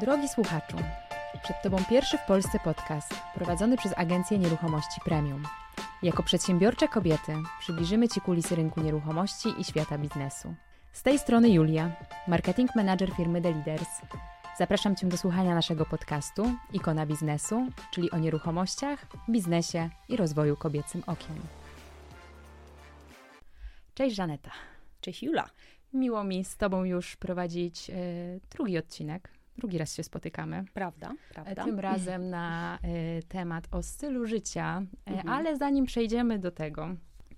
Drogi słuchaczu, przed Tobą pierwszy w Polsce podcast prowadzony przez Agencję Nieruchomości Premium. Jako przedsiębiorcze kobiety przybliżymy Ci kulisy rynku nieruchomości i świata biznesu. Z tej strony Julia, marketing manager firmy The Leaders. Zapraszam Cię do słuchania naszego podcastu Ikona Biznesu, czyli o nieruchomościach, biznesie i rozwoju kobiecym okiem. Cześć Żaneta. Cześć Jula. Miło mi z Tobą już prowadzić e, drugi odcinek. Drugi raz się spotykamy. Prawda, prawda. Tym razem na e, temat o stylu życia, e, Mhm. ale zanim przejdziemy do tego,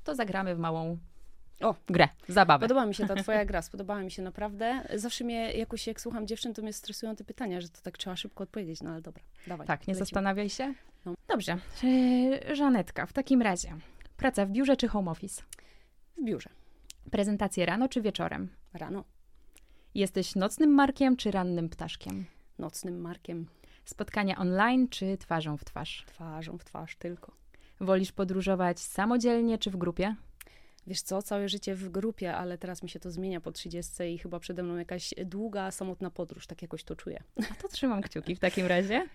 to zagramy w małą O, grę, zabawę. Podoba mi się ta twoja gra, spodobała mi się naprawdę. Zawsze mnie jakoś, jak słucham dziewczyn, to mnie stresują te pytania, że to tak trzeba szybko odpowiedzieć, no ale dobra, dawaj. tak, nie lecimy. zastanawiaj się. No. Dobrze. E, Żanetka, w takim razie, praca w biurze czy home office? W biurze, Prezentacje rano czy wieczorem? rano, Jesteś nocnym markiem czy rannym ptaszkiem? nocnym markiem, Spotkania online czy twarzą w twarz? twarzą w twarz tylko. Wolisz podróżować samodzielnie czy w grupie? Wiesz co, całe życie w grupie, ale teraz mi się to zmienia po 30 i chyba przede mną jakaś długa, samotna podróż, tak jakoś to czuję. A to trzymam kciuki w takim razie.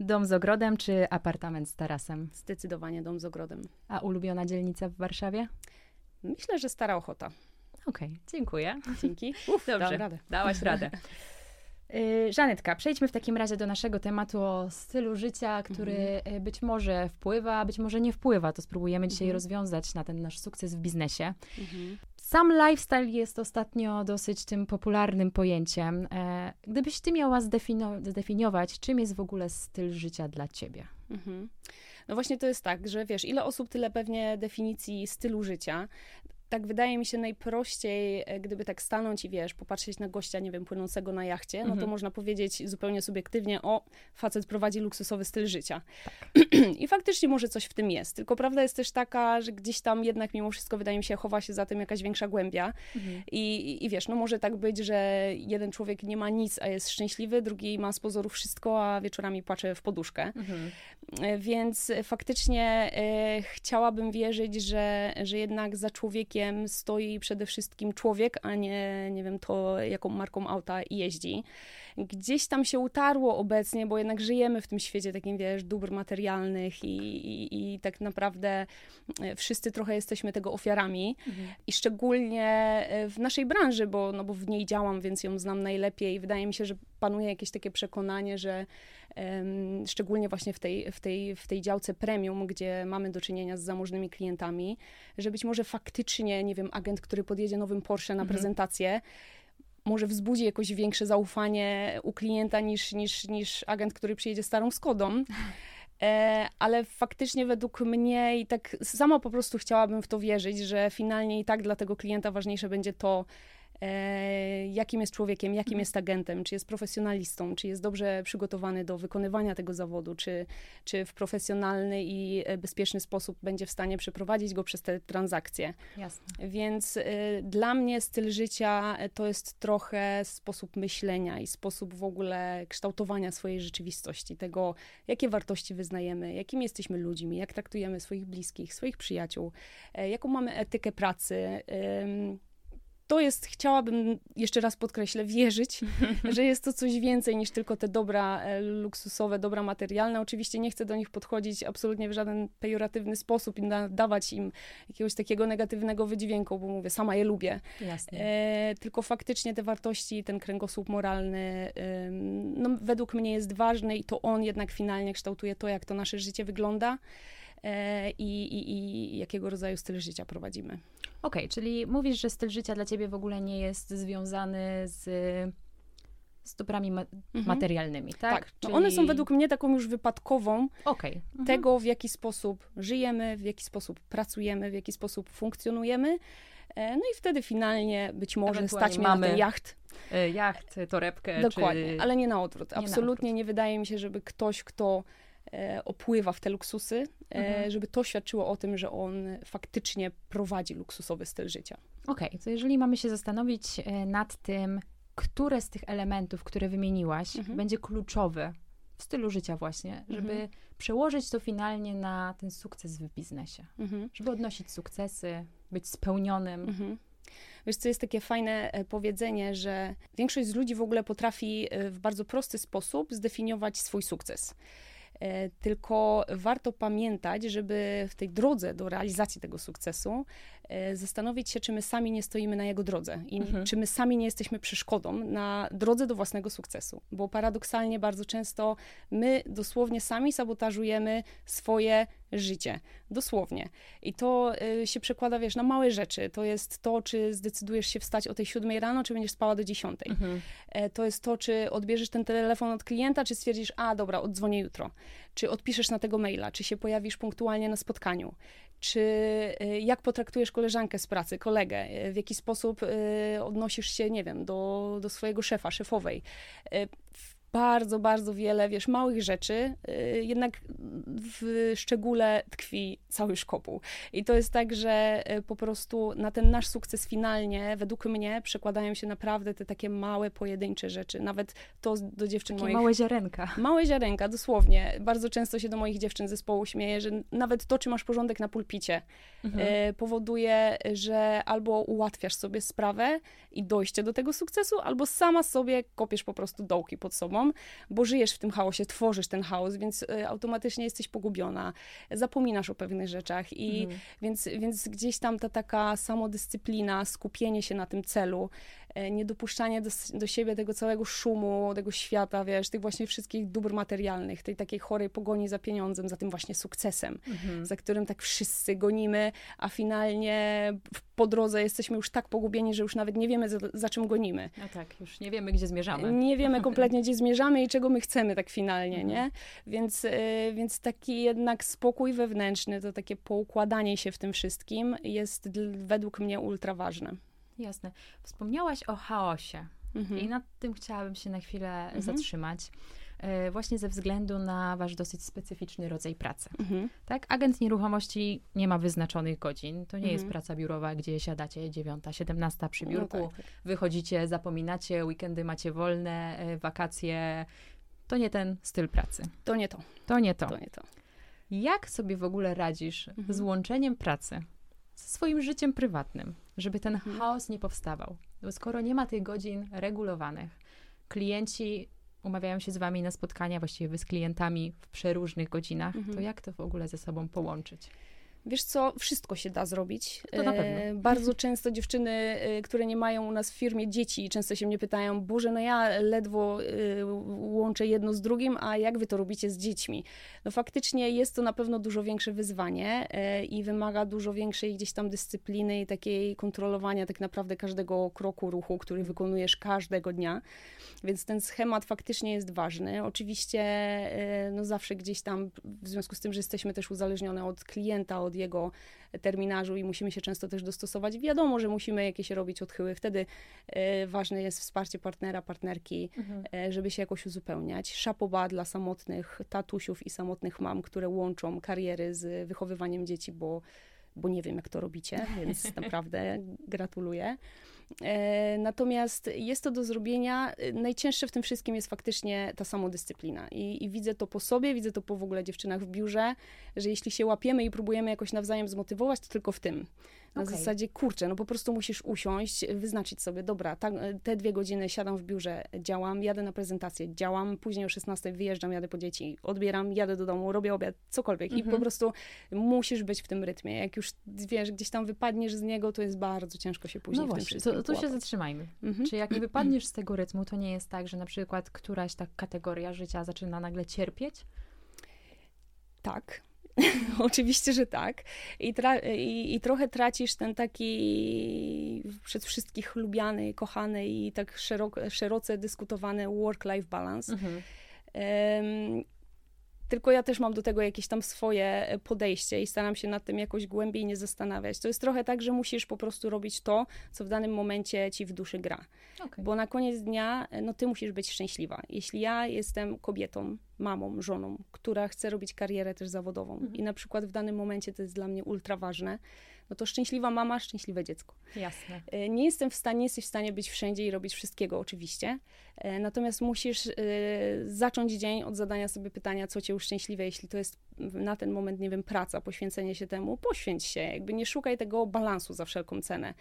Dom z ogrodem czy apartament z tarasem? Zdecydowanie dom z ogrodem. A ulubiona dzielnica w Warszawie? Myślę, że stara ochota. Okej, dziękuję. Dzięki. Uf, Dobrze. radę. Dałaś radę. Y, Żanetka, przejdźmy w takim razie do naszego tematu o stylu życia, który y, być może wpływa, a być może nie wpływa. To spróbujemy dzisiaj Mhm. rozwiązać na ten nasz sukces w biznesie. Mhm. Sam lifestyle jest ostatnio dosyć tym popularnym pojęciem. E, Gdybyś ty miała zdefiniować, czym jest w ogóle styl życia dla ciebie? Mhm. No właśnie to jest tak, że wiesz, ile osób, tyle pewnie definicji stylu życia. Tak wydaje mi się najprościej, e, gdyby tak stanąć i wiesz, popatrzeć na gościa, nie wiem, płynącego na jachcie, no to Mhm. można powiedzieć zupełnie subiektywnie, o, facet prowadzi luksusowy styl życia. Tak. I faktycznie może coś w tym jest. Tylko prawda jest też taka, że gdzieś tam jednak mimo wszystko, wydaje mi się, chowa się za tym jakaś większa głębia. I, i, I wiesz, no może tak być, że jeden człowiek nie ma nic, a jest szczęśliwy, drugi ma z pozoru wszystko, a wieczorami płacze w poduszkę. Mhm. E, Więc faktycznie e, chciałabym wierzyć, że, że jednak za człowiekiem stoi przede wszystkim człowiek, a nie, nie wiem, to jaką marką auta jeździ. Gdzieś tam się utarło obecnie, bo jednak żyjemy w tym świecie takim, wiesz, dóbr materialnych i, i, i tak naprawdę e, wszyscy trochę jesteśmy tego ofiarami. Mhm. I szczególnie e, w naszej branży, bo, no bo w niej działam, więc ją znam najlepiej. Wydaje mi się, że panuje jakieś takie przekonanie, że szczególnie właśnie w tej, w, tej, w tej działce premium, gdzie mamy do czynienia z zamożnymi klientami, że być może faktycznie, nie wiem, agent, który podjedzie nowym Porsche na Mhm. prezentację, może wzbudzi jakoś większe zaufanie u klienta niż, niż, niż agent, który przyjedzie starą Skodą. E, ale faktycznie według mnie i tak sama po prostu chciałabym w to wierzyć, że finalnie i tak dla tego klienta ważniejsze będzie to, jakim jest człowiekiem, jakim Mhm. jest agentem, czy jest profesjonalistą, czy jest dobrze przygotowany do wykonywania tego zawodu, czy, czy w profesjonalny i e, bezpieczny sposób będzie w stanie przeprowadzić go przez te transakcje. Jasne. Więc y, dla mnie styl życia to jest trochę sposób myślenia i sposób w ogóle kształtowania swojej rzeczywistości, tego, jakie wartości wyznajemy, jakimi jesteśmy ludźmi, jak traktujemy swoich bliskich, swoich przyjaciół, e, jaką mamy etykę pracy. To jest, chciałabym jeszcze raz podkreślę, wierzyć, że jest to coś więcej niż tylko te dobra e, luksusowe, dobra materialne. Oczywiście nie chcę do nich podchodzić absolutnie w żaden pejoratywny sposób i dawać im jakiegoś takiego negatywnego wydźwięku, bo mówię, sama je lubię. E, tylko faktycznie te wartości, ten kręgosłup moralny, ym, no, według mnie jest ważny i to on jednak finalnie kształtuje to, jak to nasze życie wygląda e, i, i, i jakiego rodzaju styl życia prowadzimy. Okej, czyli mówisz, że styl życia dla ciebie w ogóle nie jest związany z, z dobrami ma- Mhm. materialnymi, tak? Tak, no one są Czyli- według mnie taką już wypadkową Okej. Mhm. tego, w jaki sposób żyjemy, w jaki sposób pracujemy, w jaki sposób funkcjonujemy. E, No i wtedy finalnie być może stać mnie na mamy ten jacht. Y, Jacht, torebkę, Dokładnie, czy... ale nie na odwrót. nie na Absolutnie nie wydaje mi się, żeby ktoś, kto e, opływa w te luksusy, e, Mhm. żeby to świadczyło o tym, że on faktycznie prowadzi luksusowy styl życia. Okej, to jeżeli mamy się zastanowić e, nad tym, które z tych elementów, które wymieniłaś, Mhm. będzie kluczowy w stylu życia właśnie, żeby Mhm. przełożyć to finalnie na ten sukces w biznesie. Mhm. Żeby odnosić sukcesy, być spełnionym. Mhm. Wiesz, co jest takie fajne e, powiedzenie, że większość z ludzi w ogóle potrafi e, w bardzo prosty sposób zdefiniować swój sukces. E, tylko warto pamiętać, żeby w tej drodze do realizacji tego sukcesu zastanowić się, czy my sami nie stoimy na jego drodze i mhm. czy my sami nie jesteśmy przeszkodą na drodze do własnego sukcesu. Bo paradoksalnie bardzo często my dosłownie sami sabotażujemy swoje życie. Dosłownie. I to y, się przekłada, wiesz, na małe rzeczy. To jest to, czy zdecydujesz się wstać o tej siódmej rano, czy będziesz spała do dziesiątej. Mhm. E, to jest to, czy odbierzesz ten telefon od klienta, czy stwierdzisz, a dobra, oddzwonię jutro. Czy odpiszesz na tego maila, czy się pojawisz punktualnie na spotkaniu czy y, jak potraktujesz koleżankę z pracy, kolegę, y, w jaki sposób y, odnosisz się, nie wiem, do, do swojego szefa, szefowej bardzo, bardzo wiele, wiesz, małych rzeczy, y, jednak w szczególe tkwi cały szkopuł. I to jest tak, że y, po prostu na ten nasz sukces finalnie, według mnie, przekładają się naprawdę te takie małe, pojedyncze rzeczy. Nawet to do dziewczyn takie moich... małe ziarenka. Małe ziarenka, dosłownie. Bardzo często się do moich dziewczyn zespołu śmieję, że nawet to, czy masz porządek na pulpicie, mhm. Y, powoduje, że albo ułatwiasz sobie sprawę i dojście do tego sukcesu, albo sama sobie kopiesz po prostu dołki pod sobą bo żyjesz w tym chaosie, tworzysz ten chaos, więc y, automatycznie jesteś pogubiona, zapominasz o pewnych rzeczach i mhm. więc, więc gdzieś tam ta taka samodyscyplina, skupienie się na tym celu, niedopuszczanie do, do siebie tego całego szumu, tego świata, wiesz, tych właśnie wszystkich dóbr materialnych, tej takiej chorej pogoni za pieniądzem, za tym właśnie sukcesem, mhm. za którym tak wszyscy gonimy, a finalnie po drodze jesteśmy już tak pogubieni, że już nawet nie wiemy, za, za czym gonimy. No tak, już nie wiemy, gdzie zmierzamy. Nie wiemy kompletnie, gdzie zmierzamy i czego my chcemy tak finalnie, mhm. nie? Więc, y, więc taki jednak spokój wewnętrzny, to takie poukładanie się w tym wszystkim jest według mnie ultra ważne. Jasne. Wspomniałaś o chaosie mhm. i nad tym chciałabym się na chwilę mhm. zatrzymać. E, właśnie ze względu na wasz dosyć specyficzny rodzaj pracy. Mhm. Tak? Agent nieruchomości nie ma wyznaczonych godzin. To nie jest mhm. praca biurowa, gdzie siadacie 9, 17 przy no biurku, no tak, tak. wychodzicie, zapominacie, weekendy macie wolne, e, wakacje. To nie ten styl pracy. To nie to. To nie to. To nie to. Jak sobie w ogóle radzisz z łączeniem pracy ze swoim życiem prywatnym, żeby ten mhm. chaos nie powstawał. Bo skoro nie ma tych godzin regulowanych, klienci umawiają się z wami na spotkania, właściwie wy z klientami w przeróżnych godzinach, mhm. to jak to w ogóle ze sobą połączyć? Wiesz co, wszystko się da zrobić. To na pewno. E, bardzo często dziewczyny, e, które nie mają u nas w firmie dzieci, często się mnie pytają, Boże, no ja ledwo e, łączę jedno z drugim, a jak wy to robicie z dziećmi? No faktycznie jest to na pewno dużo większe wyzwanie i wymaga dużo większej gdzieś tam dyscypliny i takiej kontrolowania tak naprawdę każdego kroku ruchu, który wykonujesz każdego dnia. Więc ten schemat faktycznie jest ważny. Oczywiście no zawsze gdzieś tam, w związku z tym, że jesteśmy też uzależnione od klienta, od jego terminarzu i musimy się często też dostosować. Wiadomo, że musimy jakieś robić odchyły. Wtedy e, ważne jest wsparcie partnera, partnerki, mhm. e, żeby się jakoś uzupełniać. Szapoba dla samotnych tatusiów i samotnych mam, które łączą kariery z wychowywaniem dzieci, bo, bo nie wiem, jak to robicie, więc naprawdę gratuluję. E, natomiast jest to do zrobienia. Najcięższe w tym wszystkim jest faktycznie ta samodyscyplina. I, I, widzę to po sobie, widzę to po w ogóle dziewczynach w biurze, że jeśli się łapiemy i próbujemy jakoś nawzajem zmotywować, to tylko w tym. Na okay. zasadzie, kurczę, no po prostu musisz usiąść, wyznaczyć sobie, dobra, ta, te dwie godziny siadam w biurze, działam, jadę na prezentację, działam, później o 16 wyjeżdżam, jadę po dzieci, odbieram, jadę do domu, robię obiad, cokolwiek. Mm -hmm. I po mhm. prostu musisz być w tym rytmie. Jak już, wiesz, gdzieś tam wypadniesz z niego, to jest bardzo ciężko się później no w tym wszystkim to, to się zatrzymajmy. -hmm. Czy jak nie wypadniesz z tego rytmu, to nie jest tak, że na przykład któraś ta kategoria życia zaczyna nagle cierpieć? Tak, Oczywiście, że tak. I, i, I, trochę tracisz ten taki przez wszystkich lubiany, kochany i tak szeroko, szeroce dyskutowany work-life balance. Mhm. Um, tylko ja też mam do tego jakieś tam swoje podejście i staram się nad tym jakoś głębiej nie zastanawiać. To jest trochę tak, że musisz po prostu robić to, co w danym momencie ci w duszy gra. Okay. Bo na koniec dnia, no ty musisz być szczęśliwa. Jeśli ja jestem kobietą, mamą, żoną, która chce robić karierę też zawodową mhm. i na przykład w danym momencie to jest dla mnie ultra ważne, no to szczęśliwa mama, szczęśliwe dziecko. Jasne. E, nie jestem w stanie, nie jesteś w stanie być wszędzie i robić wszystkiego oczywiście, E, natomiast musisz e, zacząć dzień od zadania sobie pytania, co cię uszczęśliwia, jeśli to jest na ten moment, nie wiem, praca, poświęcenie się temu, poświęć się, jakby nie szukaj tego balansu za wszelką cenę,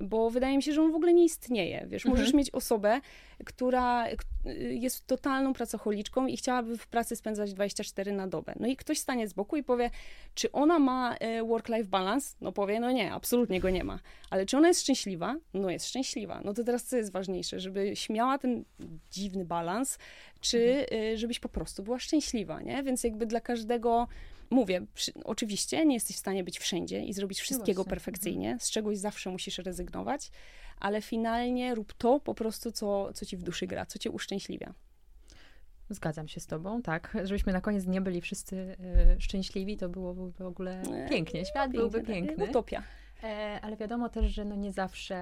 bo wydaje mi się, że on w ogóle nie istnieje, wiesz, Mhm. możesz mieć osobę, która k- jest totalną pracocholiczką i chciałaby w pracy spędzać 24 na dobę. No i ktoś stanie z boku i powie, czy ona ma e, work-life balance? No powie, no nie, absolutnie go nie ma. Ale czy ona jest szczęśliwa? No jest szczęśliwa. No to teraz co jest ważniejsze? Żeby miała ten dziwny balans, czy e, żebyś po prostu była szczęśliwa, nie? Więc jakby dla każdego Mówię, przy, oczywiście nie jesteś w stanie być wszędzie i zrobić wszystkiego właśnie. perfekcyjnie, z czegoś zawsze musisz rezygnować, ale finalnie rób to po prostu, co, co ci w duszy gra, co cię uszczęśliwia. Zgadzam się z tobą, tak. Żebyśmy na koniec nie byli wszyscy y, szczęśliwi, to byłoby w ogóle Nie, pięknie. Świat byłby tak, piękny. Utopia. E, ale wiadomo też, że no nie zawsze,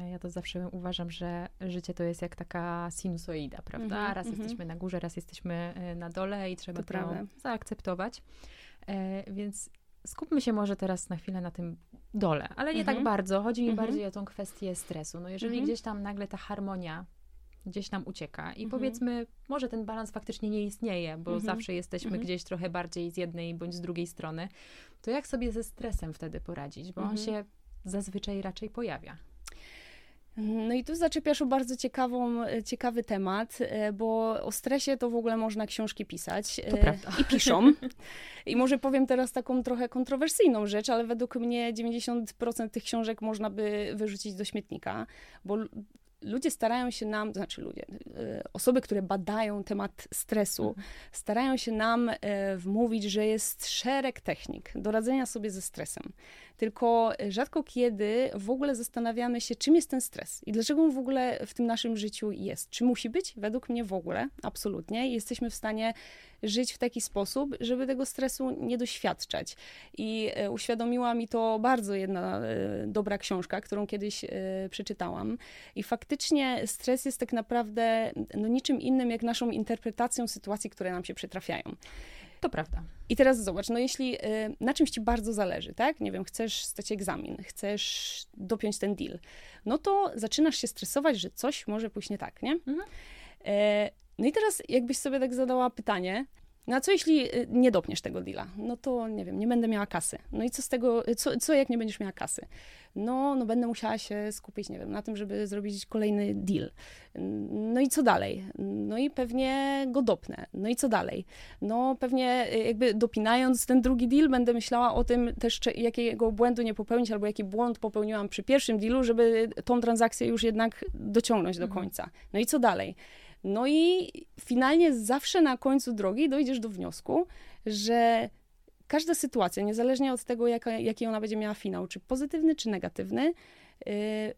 e, ja to zawsze uważam, że życie to jest jak taka sinusoida, prawda? Mhm, raz mhm. jesteśmy na górze, raz jesteśmy e, na dole i trzeba To to, zaakceptować. E, więc skupmy się może teraz na chwilę na tym dole, ale nie Mhm. tak bardzo. Chodzi mi Mhm. bardziej o tą kwestię stresu. No jeżeli Mhm. gdzieś tam nagle ta harmonia gdzieś nam ucieka i Mhm. powiedzmy, może ten balans faktycznie nie istnieje, bo Mhm. zawsze jesteśmy Mhm. gdzieś trochę bardziej z jednej bądź z drugiej strony, to jak sobie ze stresem wtedy poradzić? Bo on Mhm. się zazwyczaj raczej pojawia. No i tu zaczepiasz o bardzo ciekawą, ciekawy temat, e, bo o stresie to w ogóle można książki pisać. E. I piszą. I może powiem teraz taką trochę kontrowersyjną rzecz, ale według mnie 90% tych książek można by wyrzucić do śmietnika, bo ludzie starają się nam, to znaczy ludzie, e, osoby, które badają temat stresu, Mhm. starają się nam e, wmówić, że jest szereg technik do radzenia sobie ze stresem. Tylko rzadko kiedy w ogóle zastanawiamy się, czym jest ten stres i dlaczego on w ogóle w tym naszym życiu jest. Czy musi być? Według mnie w ogóle, absolutnie. Jesteśmy w stanie żyć w taki sposób, żeby tego stresu nie doświadczać. I e, uświadomiła mi to bardzo jedna e, dobra książka, którą kiedyś e, przeczytałam. I faktycznie stres jest tak naprawdę no, niczym innym jak naszą interpretacją sytuacji, które nam się przytrafiają. To prawda. I teraz zobacz, no jeśli y, na czymś ci bardzo zależy, tak? Nie wiem, chcesz zdać egzamin, chcesz dopiąć ten deal, no to zaczynasz się stresować, że coś może pójść nie tak, nie? Mhm. E, no i teraz jakbyś sobie tak zadała pytanie, no a co jeśli y, nie dopniesz tego deala? No to nie wiem, nie będę miała kasy. No i co z tego, y, co, co jak nie będziesz miała kasy? No, no będę musiała się skupić, nie wiem, na tym, żeby zrobić kolejny deal. No i co dalej? No i pewnie go dopnę. No i co dalej? No pewnie y, jakby dopinając ten drugi deal, będę myślała o tym też, jakiego błędu nie popełnić, albo jaki błąd popełniłam przy pierwszym dealu, żeby tą transakcję już jednak dociągnąć do Mhm. końca. No i co dalej? No i finalnie zawsze na końcu drogi dojdziesz do wniosku, że każda sytuacja, niezależnie od tego, jaka, jaki ona będzie miała finał, czy pozytywny, czy negatywny, yy,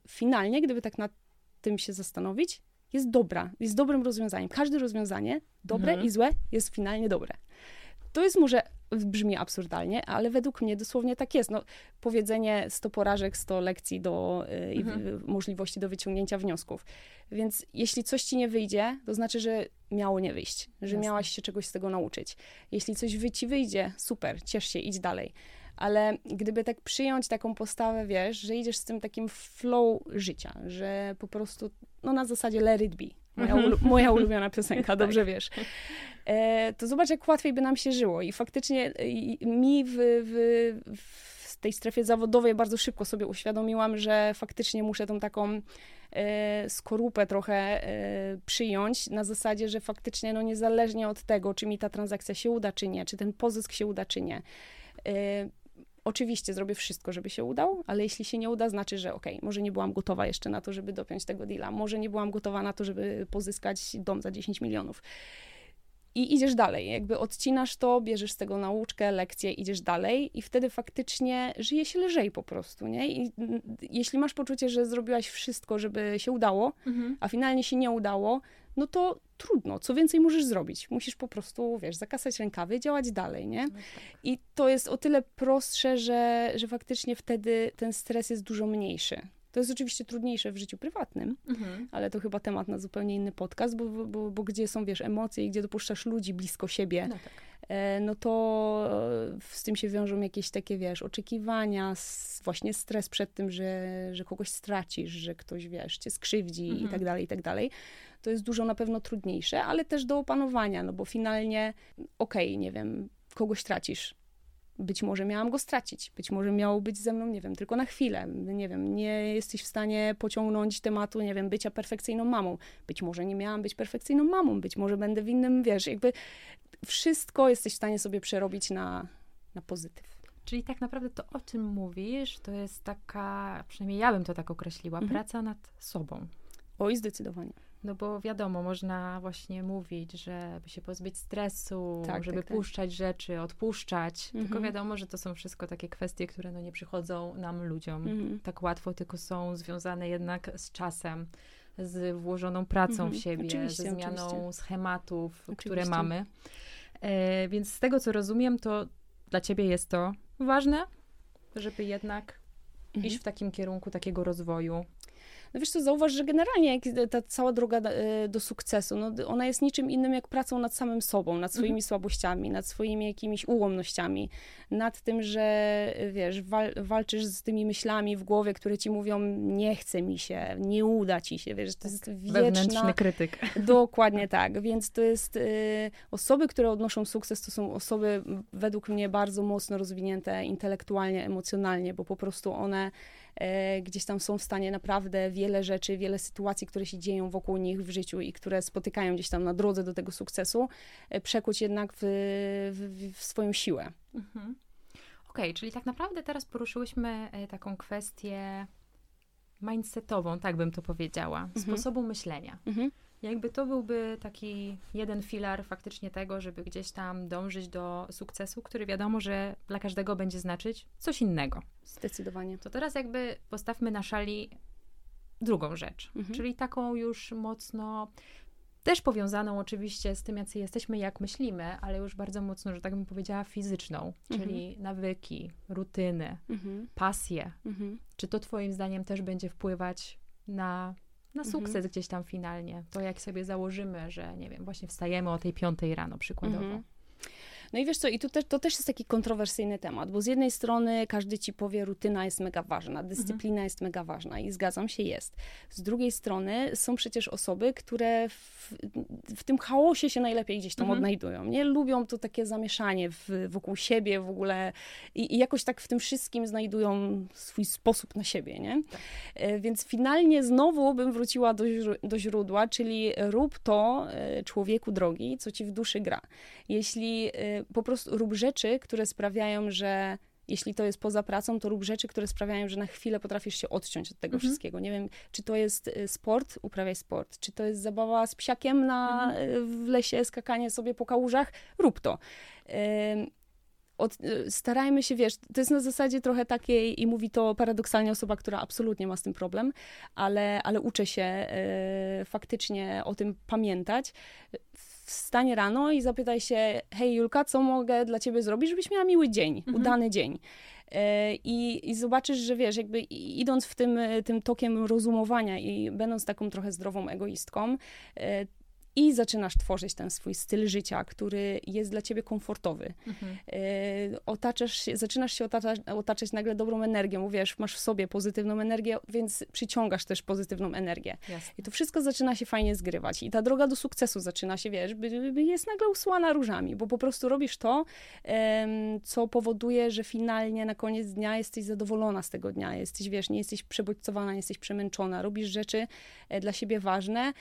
finalnie, gdyby tak nad tym się zastanowić, jest dobra, jest dobrym rozwiązaniem. Każde rozwiązanie, dobre Mhm. i złe, jest finalnie dobre. To jest może, brzmi absurdalnie, ale według mnie dosłownie tak jest. No, powiedzenie 100 porażek, 100 lekcji do, yy, i Mhm. możliwości do wyciągnięcia wniosków. Więc jeśli coś ci nie wyjdzie, to znaczy, że miało nie wyjść, że Jasne. miałaś się czegoś z tego nauczyć. Jeśli coś wy ci wyjdzie, super, ciesz się, idź dalej. Ale gdyby tak przyjąć taką postawę, wiesz, że idziesz z tym takim flow życia, że po prostu, no na zasadzie let it be, moja, Mhm. ulu- moja ulubiona piosenka, Tak. dobrze wiesz, e, to zobacz, jak łatwiej by nam się żyło. I faktycznie e, i- mi w, w, w tej strefie zawodowej bardzo szybko sobie uświadomiłam, że faktycznie muszę tą taką e, skorupę trochę e, przyjąć na zasadzie, że faktycznie no niezależnie od tego, czy mi ta transakcja się uda, czy nie, czy ten pozysk się uda, czy nie. Oczywiście zrobię wszystko, żeby się udał, ale jeśli się nie uda, znaczy, że okej, może nie byłam gotowa jeszcze na to, żeby dopiąć tego deala, może nie byłam gotowa na to, żeby pozyskać dom za 10 milionów. I idziesz dalej, jakby odcinasz to, bierzesz z tego nauczkę, lekcję, idziesz dalej i wtedy faktycznie żyje się lżej po prostu, nie? I mm, jeśli masz poczucie, że zrobiłaś wszystko, żeby się udało, Mhm. a finalnie się nie udało, no to trudno, co więcej możesz zrobić? Musisz po prostu, wiesz, zakasać rękawy działać dalej, nie? No tak. I to jest o tyle prostsze, że, że faktycznie wtedy ten stres jest dużo mniejszy. To jest oczywiście trudniejsze w życiu prywatnym, Mhm. ale to chyba temat na zupełnie inny podcast, bo, bo, bo gdzie są, wiesz, emocje i gdzie dopuszczasz ludzi blisko siebie, No tak. e, no to z tym się wiążą jakieś takie, wiesz, oczekiwania, właśnie stres przed tym, że, że kogoś stracisz, że ktoś, wiesz, cię skrzywdzi mhm. i tak dalej, i tak dalej. To jest dużo na pewno trudniejsze, ale też do opanowania, no bo finalnie, okej, okay, nie wiem, kogoś tracisz, być może miałam go stracić, być może miał być ze mną, nie wiem, tylko na chwilę. Nie wiem, nie jesteś w stanie pociągnąć tematu, nie wiem, bycia perfekcyjną mamą. Być może nie miałam być perfekcyjną mamą, być może będę w innym, wiesz, jakby wszystko jesteś w stanie sobie przerobić na, na pozytyw. Czyli tak naprawdę to, o czym mówisz, to jest taka, przynajmniej ja bym to tak określiła, mhm. praca nad sobą. Oj, zdecydowanie. No bo wiadomo, można właśnie mówić, żeby się pozbyć stresu, tak, żeby tak, tak. puszczać tak. rzeczy, odpuszczać. Mhm. Tylko wiadomo, że to są wszystko takie kwestie, które no nie przychodzą nam ludziom mhm. tak łatwo, tylko są związane jednak z czasem, z włożoną pracą mhm. w siebie, oczywiście, ze zmianą oczywiście. schematów, oczywiście. które mamy. E, więc z tego, co rozumiem, to dla ciebie jest to ważne, żeby jednak iść mhm. w takim kierunku takiego rozwoju no wiesz co, zauważ, że generalnie ta cała droga e, do sukcesu, no, ona jest niczym innym jak pracą nad samym sobą, nad swoimi mhm. słabościami, nad swoimi jakimiś ułomnościami, nad tym, że wiesz, wal, walczysz z tymi myślami w głowie, które ci mówią, nie chce mi się, nie uda ci się, wiesz, to jest wieczna... Wewnętrzny krytyk. Dokładnie tak, więc to jest y, osoby, które odnoszą sukces, to są osoby według mnie bardzo mocno rozwinięte intelektualnie, emocjonalnie, bo po prostu one E, gdzieś tam są w stanie naprawdę wiele rzeczy, wiele sytuacji, które się dzieją wokół nich w życiu i które spotykają gdzieś tam na drodze do tego sukcesu, e, przekuć jednak w, w, w swoją siłę. Mhm. Okej, okay, czyli tak naprawdę teraz poruszyłyśmy e, taką kwestię mindsetową, tak bym to powiedziała, mhm. sposobu myślenia. Mhm. Jakby to byłby taki jeden filar faktycznie tego, żeby gdzieś tam dążyć do sukcesu, który wiadomo, że dla każdego będzie znaczyć coś innego. Zdecydowanie. To teraz jakby postawmy na szali drugą rzecz, mhm. czyli taką już mocno też powiązaną oczywiście z tym, jacy jesteśmy, jak myślimy, ale już bardzo mocno, że tak bym powiedziała, fizyczną, czyli mhm. nawyki, rutyny, mhm. pasje. Mhm. Czy to Twoim zdaniem też będzie wpływać na na mhm. sukces mhm. gdzieś tam finalnie. To jak sobie założymy, że nie wiem, właśnie wstajemy o tej piątej rano przykładowo. Mhm. No i wiesz co, i tu te, to też jest taki kontrowersyjny temat, bo z jednej strony każdy ci powie, rutyna jest mega ważna, dyscyplina mhm. jest mega ważna i zgadzam się, jest. Z drugiej strony są przecież osoby, które w, w tym chaosie się najlepiej gdzieś tam mhm. odnajdują, nie? Lubią to takie zamieszanie w, wokół siebie w ogóle i, i, jakoś tak w tym wszystkim znajdują swój sposób na siebie, nie? Tak. E, więc finalnie znowu bym wróciła do, do źródła, czyli rób to, e, człowieku drogi, co ci w duszy gra. Jeśli e, po prostu rób rzeczy, które sprawiają, że jeśli to jest poza pracą, to rób rzeczy, które sprawiają, że na chwilę potrafisz się odciąć od tego mhm. wszystkiego. Nie wiem, czy to jest y, sport, uprawiaj sport, czy to jest zabawa z psiakiem na, mhm. Y, w lesie, skakanie sobie po kałużach, rób to. Od, y, starajmy się, wiesz, to jest na zasadzie trochę takiej, i mówi to paradoksalnie osoba, która absolutnie ma z tym problem, ale, ale uczę się faktycznie o tym pamiętać wstań rano i zapytaj się, hej Julka, co mogę dla ciebie zrobić, żebyś miała miły dzień, mhm. udany dzień. E, I, I zobaczysz, że wiesz, jakby idąc w tym, tym tokiem rozumowania i będąc taką trochę zdrową egoistką, e, i zaczynasz tworzyć ten swój styl życia, który jest dla ciebie komfortowy. Mhm. E, otaczasz się, zaczynasz się otaczać, otaczać nagle dobrą energią, wiesz, masz w sobie pozytywną energię, więc przyciągasz też pozytywną energię. Jasne. I to wszystko zaczyna się fajnie zgrywać. I ta droga do sukcesu zaczyna się, wiesz, by, by jest nagle usłana różami, bo po prostu robisz to, co powoduje, że finalnie na koniec dnia jesteś zadowolona z tego dnia, jesteś, wiesz, nie jesteś przebodźcowana, nie jesteś przemęczona, robisz rzeczy e, dla siebie ważne,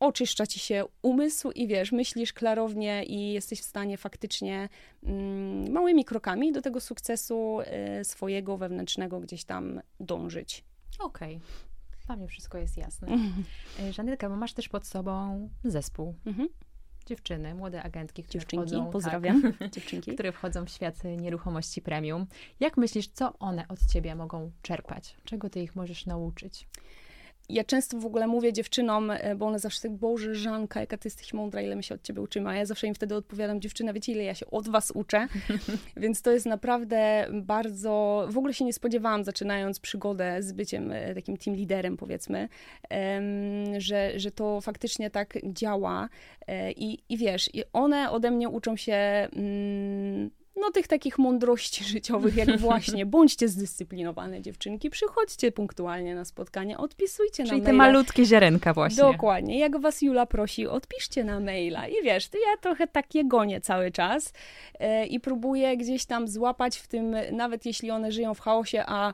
oczyszcza ci się umysł i wiesz, myślisz klarownie i jesteś w stanie faktycznie mm, małymi krokami do tego sukcesu y, swojego wewnętrznego gdzieś tam dążyć. Okej. Okay. Dla mnie wszystko jest jasne. E, Żanylka, bo masz też pod sobą zespół. Mhm. Dziewczyny, młode agentki, które Dziewczynki, wchodzą, tak, pozdrawiam. Tak, Dziewczynki. które wchodzą w świat nieruchomości premium. Jak myślisz, co one od ciebie mogą czerpać? Czego ty ich możesz nauczyć? Ja często w ogóle mówię dziewczynom, e, bo one zawsze tak, Boże, Żanka, jaka ty jesteś mądra, ile my się od ciebie uczymy, a ja zawsze im wtedy odpowiadam, dziewczyna, wiecie, ile ja się od was uczę? Więc to jest naprawdę bardzo, w ogóle się nie spodziewałam, zaczynając przygodę z byciem e, takim team liderem, powiedzmy, że, że to faktycznie tak działa e, i, i wiesz, i one ode mnie uczą się mm, no tych takich mądrości życiowych, jak właśnie bądźcie zdyscyplinowane dziewczynki, przychodźcie punktualnie na spotkanie, odpisujcie Czyli na maila. te malutkie ziarenka właśnie. Dokładnie. Jak was Jula prosi, odpiszcie na maila. I wiesz, to ja trochę takie gonię cały czas e, i próbuję gdzieś tam złapać w tym, nawet jeśli one żyją w chaosie, a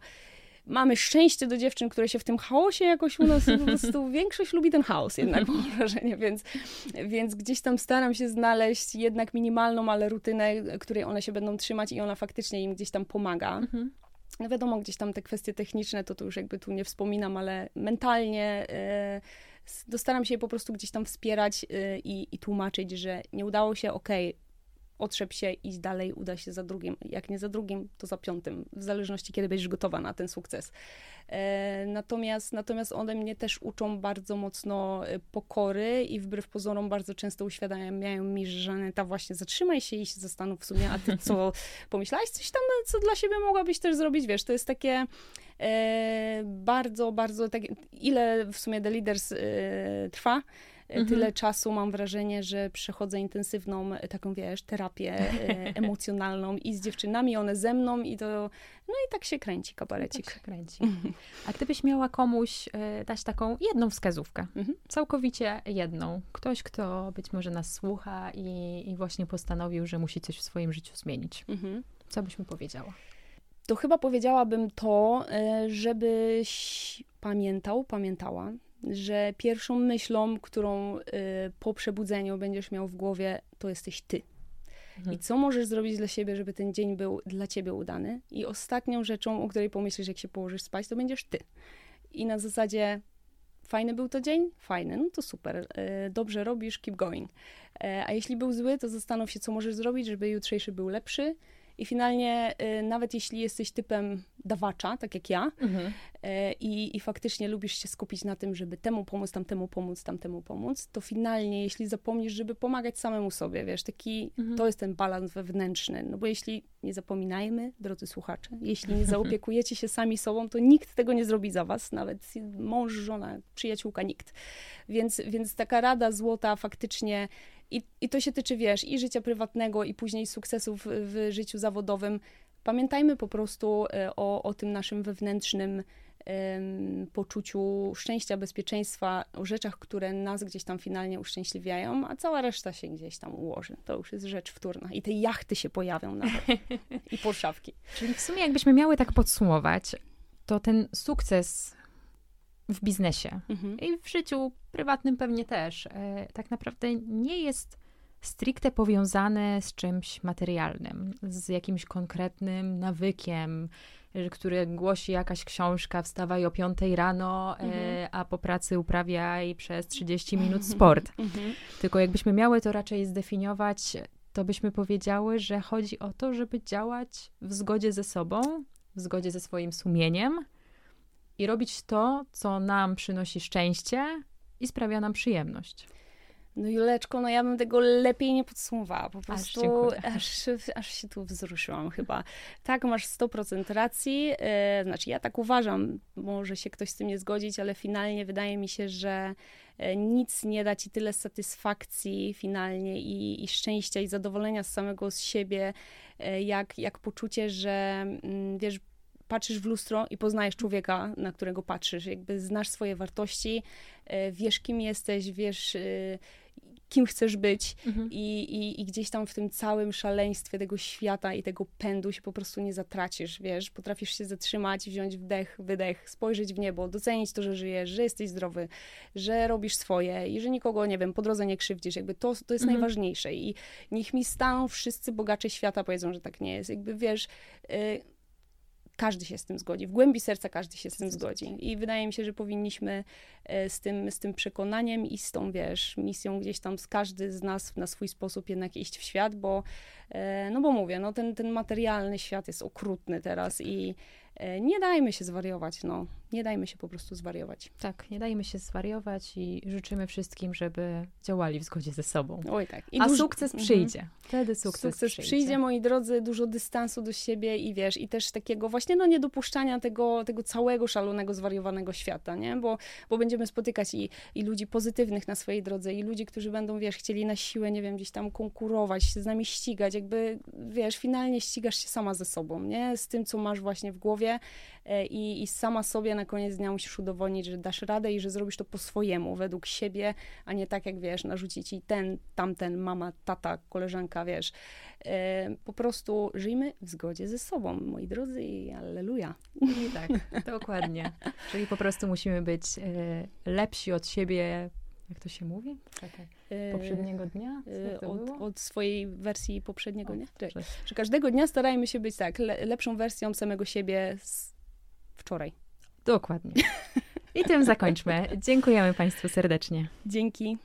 mamy szczęście do dziewczyn, które się w tym chaosie jakoś u nas po prostu większość lubi ten chaos jednak mam wrażenie, więc, więc gdzieś tam staram się znaleźć jednak minimalną, ale rutynę, której one się będą trzymać i ona faktycznie im gdzieś tam pomaga. Mhm. No wiadomo, gdzieś tam te kwestie techniczne, to tu już jakby tu nie wspominam, ale mentalnie yy, dostaram się po prostu gdzieś tam wspierać yy, i, i tłumaczyć, że nie udało się, okej, okay, otrzep się, iść dalej, uda się za drugim. Jak nie za drugim, to za piątym, w zależności kiedy będziesz gotowa na ten sukces. E, natomiast, natomiast one mnie też uczą bardzo mocno e, pokory i wbrew pozorom bardzo często uświadamiają mi, że Żaneta właśnie zatrzymaj się i się zastanów w sumie, a ty co, pomyślałaś coś tam, co dla siebie mogłabyś też zrobić, wiesz, to jest takie e, bardzo, bardzo, tak, ile w sumie The Leaders trwa, Mhm. Tyle czasu mam wrażenie, że przechodzę intensywną e, taką, wiesz, terapię e, emocjonalną i z dziewczynami, one ze mną i to, no i tak się kręci kabarecik. Tak się kręci. A gdybyś miała komuś e, dać taką jedną wskazówkę, mhm. całkowicie jedną, ktoś, kto być może nas słucha i, i właśnie postanowił, że musi coś w swoim życiu zmienić, mhm. co byś mu powiedziała? To chyba powiedziałabym to, żebyś pamiętał, pamiętała, że pierwszą myślą, którą y, po przebudzeniu będziesz miał w głowie, to jesteś ty. Mhm. I co możesz zrobić dla siebie, żeby ten dzień był dla ciebie udany? I ostatnią rzeczą, o której pomyślisz, jak się położysz spać, to będziesz ty. I na zasadzie fajny był to dzień? Fajny, no to super. Y, dobrze robisz, keep going. Y, a jeśli był zły, to zastanów się, co możesz zrobić, żeby jutrzejszy był lepszy i finalnie, y, nawet jeśli jesteś typem dawacza, tak jak ja, mhm. y, i, i faktycznie lubisz się skupić na tym, żeby temu pomóc, tamtemu pomóc, tamtemu pomóc, to finalnie, jeśli zapomnisz, żeby pomagać samemu sobie, wiesz, taki, mhm. to jest ten balans wewnętrzny. No bo jeśli, nie zapominajmy, drodzy słuchacze, jeśli nie zaopiekujecie się sami sobą, to nikt tego nie zrobi za was, nawet mąż, żona, przyjaciółka, nikt. Więc, więc taka rada złota faktycznie i, I to się tyczy, wiesz, i życia prywatnego, i później sukcesów w życiu zawodowym. Pamiętajmy po prostu e, o, o tym naszym wewnętrznym um, poczuciu szczęścia, bezpieczeństwa, o rzeczach, które nas gdzieś tam finalnie uszczęśliwiają, a cała reszta się gdzieś tam ułoży. To już jest rzecz wtórna. I te jachty się pojawią nawet. I porszawki. Czyli w sumie jakbyśmy miały tak podsumować, to ten sukces w biznesie mhm. i w życiu prywatnym pewnie też, e, tak naprawdę nie jest stricte powiązane z czymś materialnym, z jakimś konkretnym nawykiem, który głosi jakaś książka, wstawaj o 5 rano, e, mhm. a po pracy uprawiaj przez 30 minut sport. Mhm. Tylko jakbyśmy miały to raczej zdefiniować, to byśmy powiedziały, że chodzi o to, żeby działać w zgodzie ze sobą, w zgodzie ze swoim sumieniem, i robić to, co nam przynosi szczęście i sprawia nam przyjemność. No Juleczko, no ja bym tego lepiej nie podsumowała. Po prostu aż, aż, aż się tu wzruszyłam chyba. Tak, masz 100% racji. E, znaczy ja tak uważam, może się ktoś z tym nie zgodzić, ale finalnie wydaje mi się, że e, nic nie da ci tyle satysfakcji finalnie i, i szczęścia i zadowolenia z samego z siebie, e, jak, jak poczucie, że mm, wiesz, patrzysz w lustro i poznajesz człowieka, na którego patrzysz. Jakby znasz swoje wartości, e, wiesz, kim jesteś, wiesz, e, kim chcesz być mhm. I, i, i, gdzieś tam w tym całym szaleństwie tego świata i tego pędu się po prostu nie zatracisz, wiesz, potrafisz się zatrzymać, wziąć wdech, wydech, spojrzeć w niebo, docenić to, że żyjesz, że jesteś zdrowy, że robisz swoje i że nikogo, nie wiem, po drodze nie krzywdzisz, jakby to, to jest mhm. najważniejsze i niech mi staną wszyscy bogacze świata powiedzą, że tak nie jest, jakby wiesz... Y każdy się z tym zgodzi. W głębi serca każdy się z tym zgodzi. I wydaje mi się, że powinniśmy e, z tym, z tym przekonaniem i z tą, wiesz, misją gdzieś tam z każdy z nas na swój sposób jednak iść w świat, bo, e, no bo mówię, no ten, ten materialny świat jest okrutny teraz i nie dajmy się zwariować, no. Nie dajmy się po prostu zwariować. Tak, nie dajmy się zwariować i życzymy wszystkim, żeby działali w zgodzie ze sobą. Oj tak. I A duż... sukces mhm. przyjdzie. Wtedy sukces, sukces przyjdzie. przyjdzie. moi drodzy, dużo dystansu do siebie i wiesz, i też takiego właśnie, no niedopuszczania tego, tego całego szalonego, zwariowanego świata, nie? Bo, bo będziemy spotykać i, i ludzi pozytywnych na swojej drodze, i ludzi, którzy będą, wiesz, chcieli na siłę, nie wiem, gdzieś tam konkurować, się z nami ścigać, jakby, wiesz, finalnie ścigasz się sama ze sobą, nie? Z tym, co masz właśnie w głowie e, i, i sama sobie na koniec dnia musisz udowodnić, że dasz radę i że zrobisz to po swojemu, według siebie, a nie tak jak, wiesz, narzucić ci ten, tamten, mama, tata, koleżanka, wiesz. E, po prostu żyjmy w zgodzie ze sobą, moi drodzy, i alleluja. I tak, dokładnie. Czyli po prostu musimy być e, lepsi od siebie jak to się mówi? Czekaj. E, poprzedniego dnia? Od, od, swojej wersji poprzedniego dnia? Że każdego dnia starajmy się być tak, le, lepszą wersją samego siebie z wczoraj. Dokładnie. I tym zakończmy. Dziękujemy Państwu serdecznie. Dzięki.